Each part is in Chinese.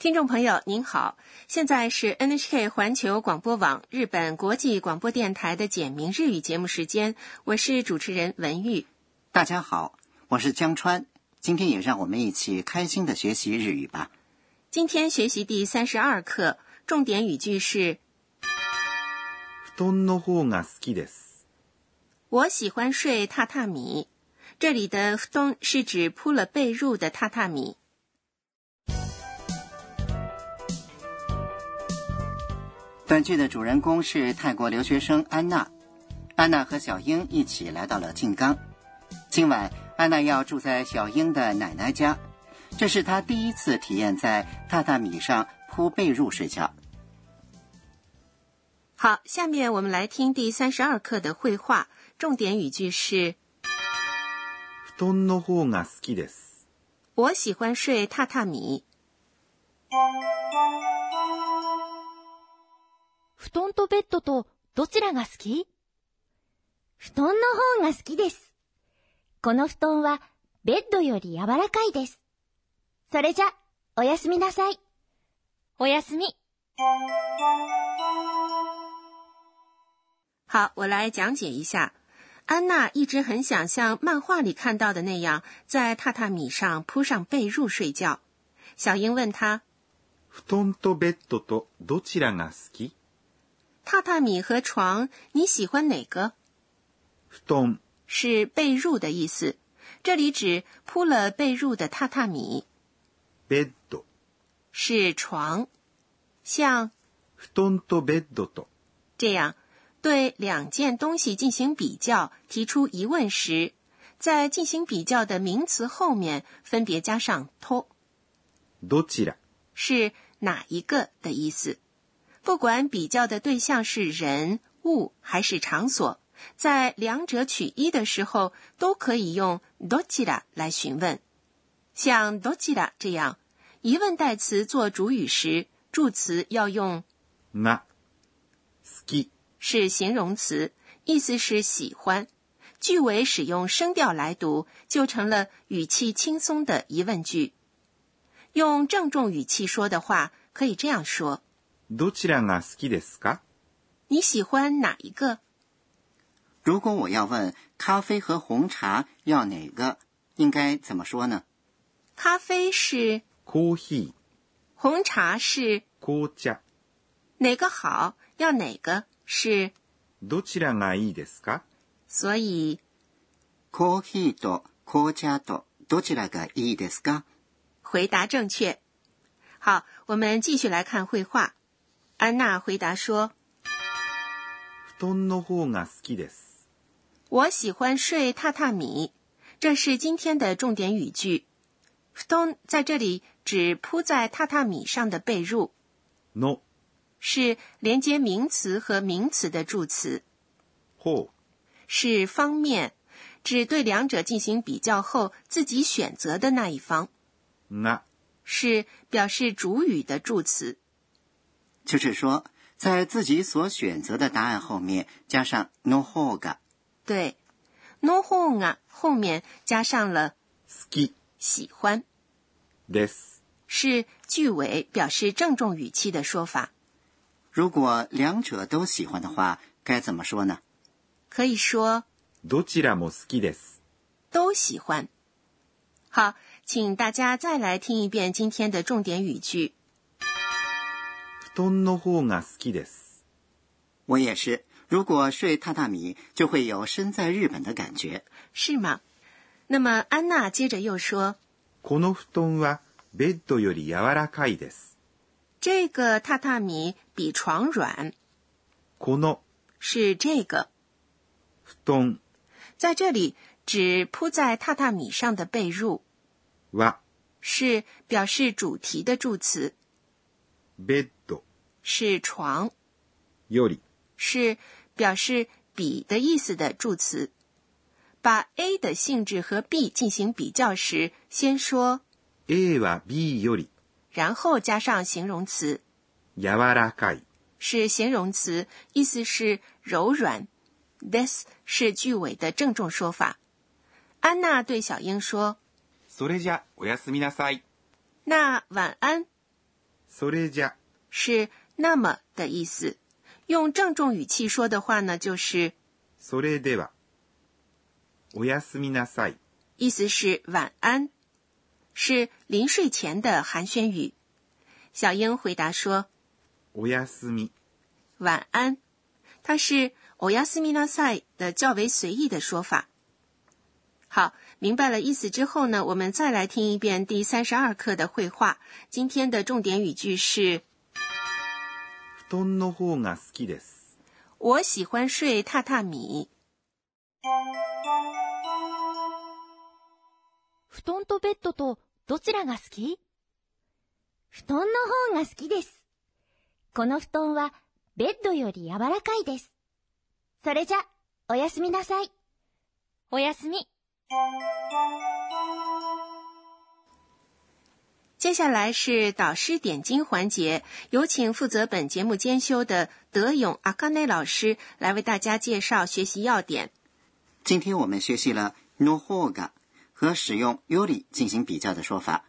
听众朋友您好，现在是 NHK 环球广播网日本国际广播电台的简明日语节目时间，我是主持人文玉。大家好，我是江川，今天也让我们一起开心的学习日语吧。今天学习第三十二课，重点语句是布団の方が好きです。我喜欢睡榻榻米。这里的布団是指铺了被褥的榻榻米。 本剧的主人公是泰国留学生安娜。安娜和小英一起来到了静冈。今晚，安娜要住在小英的奶奶家，这是她第一次体验在榻榻米上铺被褥睡觉。好，下面我们来听第三十二课的绘画，重点语句是布団の方が好きです。我喜欢睡榻榻米。 布団とベッドとどちらが好き？布団の方が好きです。この布団はベッドより柔らかいです。それじゃ、おやすみなさい。おやすみ。好，我来讲解一下。安娜一直很想像漫画里看到的那样，在榻榻米上铺上被褥睡觉。小英问她布団とベッドとどちらが好き：“榻榻米和床，你喜欢哪个布団？”是被褥的意思，这里指铺了被褥的榻榻米。ベッド。是床，像布団とベッドと这样对两件东西进行比较、提出疑问时，在进行比较的名词后面分别加上“とどちら。”，是哪一个的意思。 不管比较的对象是人、物还是场所，在两者取一的时候，都可以用“どちら”来询问。像“どちら”这样，疑问代词做主语时，助词要用が好き。是形容词，意思是喜欢。句尾使用声调来读，就成了语气轻松的疑问句。用郑重语气说的话，可以这样说 どちらが好きですか？：“你喜欢哪一个如果我要问咖啡和红茶要哪个，应该怎么说呢？？”咖啡是，コーヒ红茶是，ー、紅茶。哪个好？要哪个是？どちらがいいですか？所以コーヒーと紅茶とどちらがいいですか？回答正确。好，我们继续来看绘画。 安娜回答说布団の方が好きです。：“我喜欢睡榻榻米。”这是今天的重点语句。布団在这里指铺在榻榻米上的被褥，の是连接名词和名词的助词，方是方面，指对两者进行比较后自己选择的那一方，が是表示主语的助词。 就是说，在自己所选择的答案后面加上 no ho ga。对，no hon 啊后面加上了好き喜欢，です。是句尾表示郑重语气的说法。如果两者都喜欢的话，该怎么说呢？可以说どちらも好きです。都喜欢。好，请大家再来听一遍今天的重点语句。 布団の方が好きです。我也是，如果睡榻榻米，就会有身在日本的感觉。是吗？那么安娜接着又说，この布団はベッドより柔らかいです。这个榻榻米比床软，この是这个，布団在这里指铺在榻榻米上的被褥，は是表示主题的助词， ベッド是床，より是表示比的意思的助词。把 A 的性质和 B 进行比较时，先说， A は B より然后加上形容词，柔らかい。是形容词，意思是柔软。this 是句尾的郑重说法。安娜对小英说それじゃおやすみなさい。：“那晚安。” それじゃ、是那么的意思。用郑重语气说的话呢，就是それでは。おやすみなさい。意思是晚安，是临睡前的寒暄语。小英回答说おやすみ。晚安，它是 oyasumi nasai 的较为随意的说法。 好，明白了意思之后呢，我们再来听一遍第三十二课的绘画。今天的重点语句是：布団の方が好きです。我喜欢睡榻榻米。布団とベッドとどちらが好き？布団の方が好きです。この布団はベッドより柔らかいです。それじゃ、おやすみなさい。おやすみ。接下来是导师点睛环节，有请负责本节目监修的德勇阿卡内老师来为大家介绍学习要点。今天我们学习了 no hoga 和使用 yuri 进行比较的说法，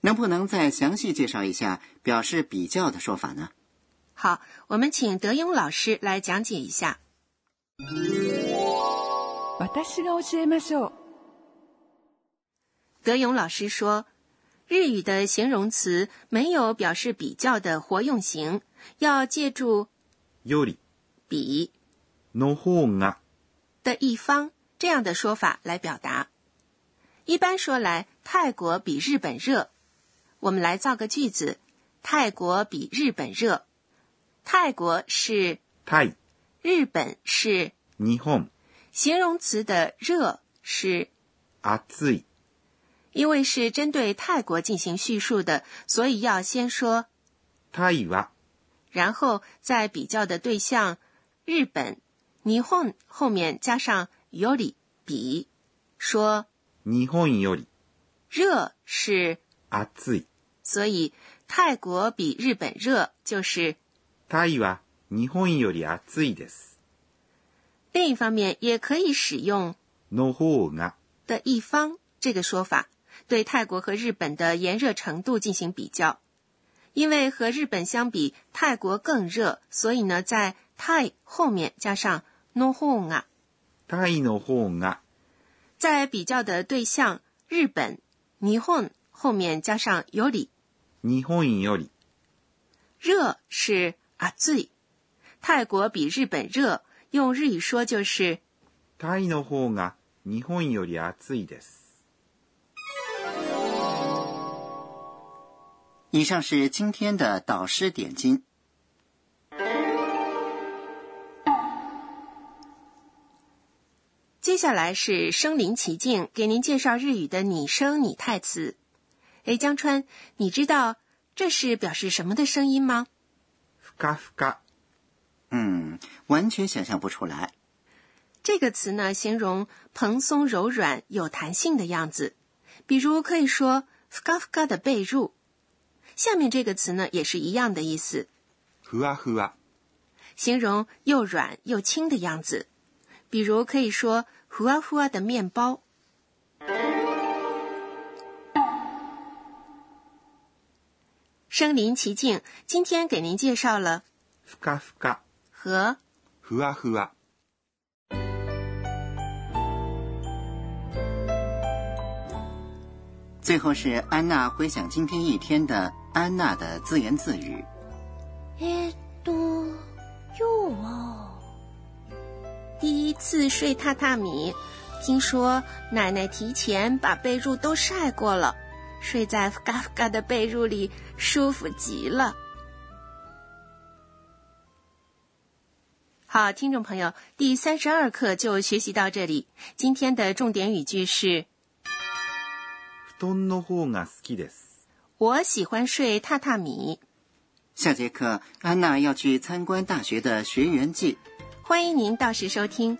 能不能再详细介绍一下表示比较的说法呢？好，我们请德勇老师来讲解一下。私が教えましょう。 德勇老师说，日语的形容词没有表示比较的活用型，要借助より、比の方が、的一方这样的说法来表达。一般说来，泰国比日本热。我们来造个句子：泰国比日本热。泰国是，タイ、日本是。日本、形容词的热是，暑い、 因为是针对泰国进行叙述的，所以要先说，タイは、然后在比较的对象日本、日本后面加上より比，说日本より、热是，暑い。所以泰国比日本热就是。タイは日本より暑いです。另一方面，也可以使用の方が、的一方这个说法， 对泰国和日本的炎热程度进行比较。因为和日本相比，泰国更热，所以呢，在泰后面加上 no hon 啊，タイの方が、在比较的对象日本 n 本后面加上 yori，日本より、热是啊最，泰国比日本热，用日语说就是タイの方が日本より暑いです。 以上是今天的导师点睛。接下来是身临其境，给您介绍日语的拟声拟态词。诶，江川，你知道这是表示什么的声音吗？ふかふか、嗯，完全想象不出来。这个词呢，形容蓬松柔软、有弹性的样子。比如可以说“ふかふか”的被褥。 下面这个词呢，也是一样的意思，ふわふわ、形容又软又轻的样子。比如可以说“ふわふわ”的面包。身临其境，今天给您介绍了ふかふか、和ふわふわ。最后是安娜回想今天一天的 安娜的自言自语。えーっと、今日は、第一次睡榻榻米，听说奶奶提前把被褥都晒过了，睡在ふかふか的被褥里舒服极了。好，听众朋友，第三十二课就学习到这里。今天的重点语句是：布団の方が好きです。 ”我喜欢睡榻榻米。下节课安娜要去参观大学的学员季。欢迎您到时收听。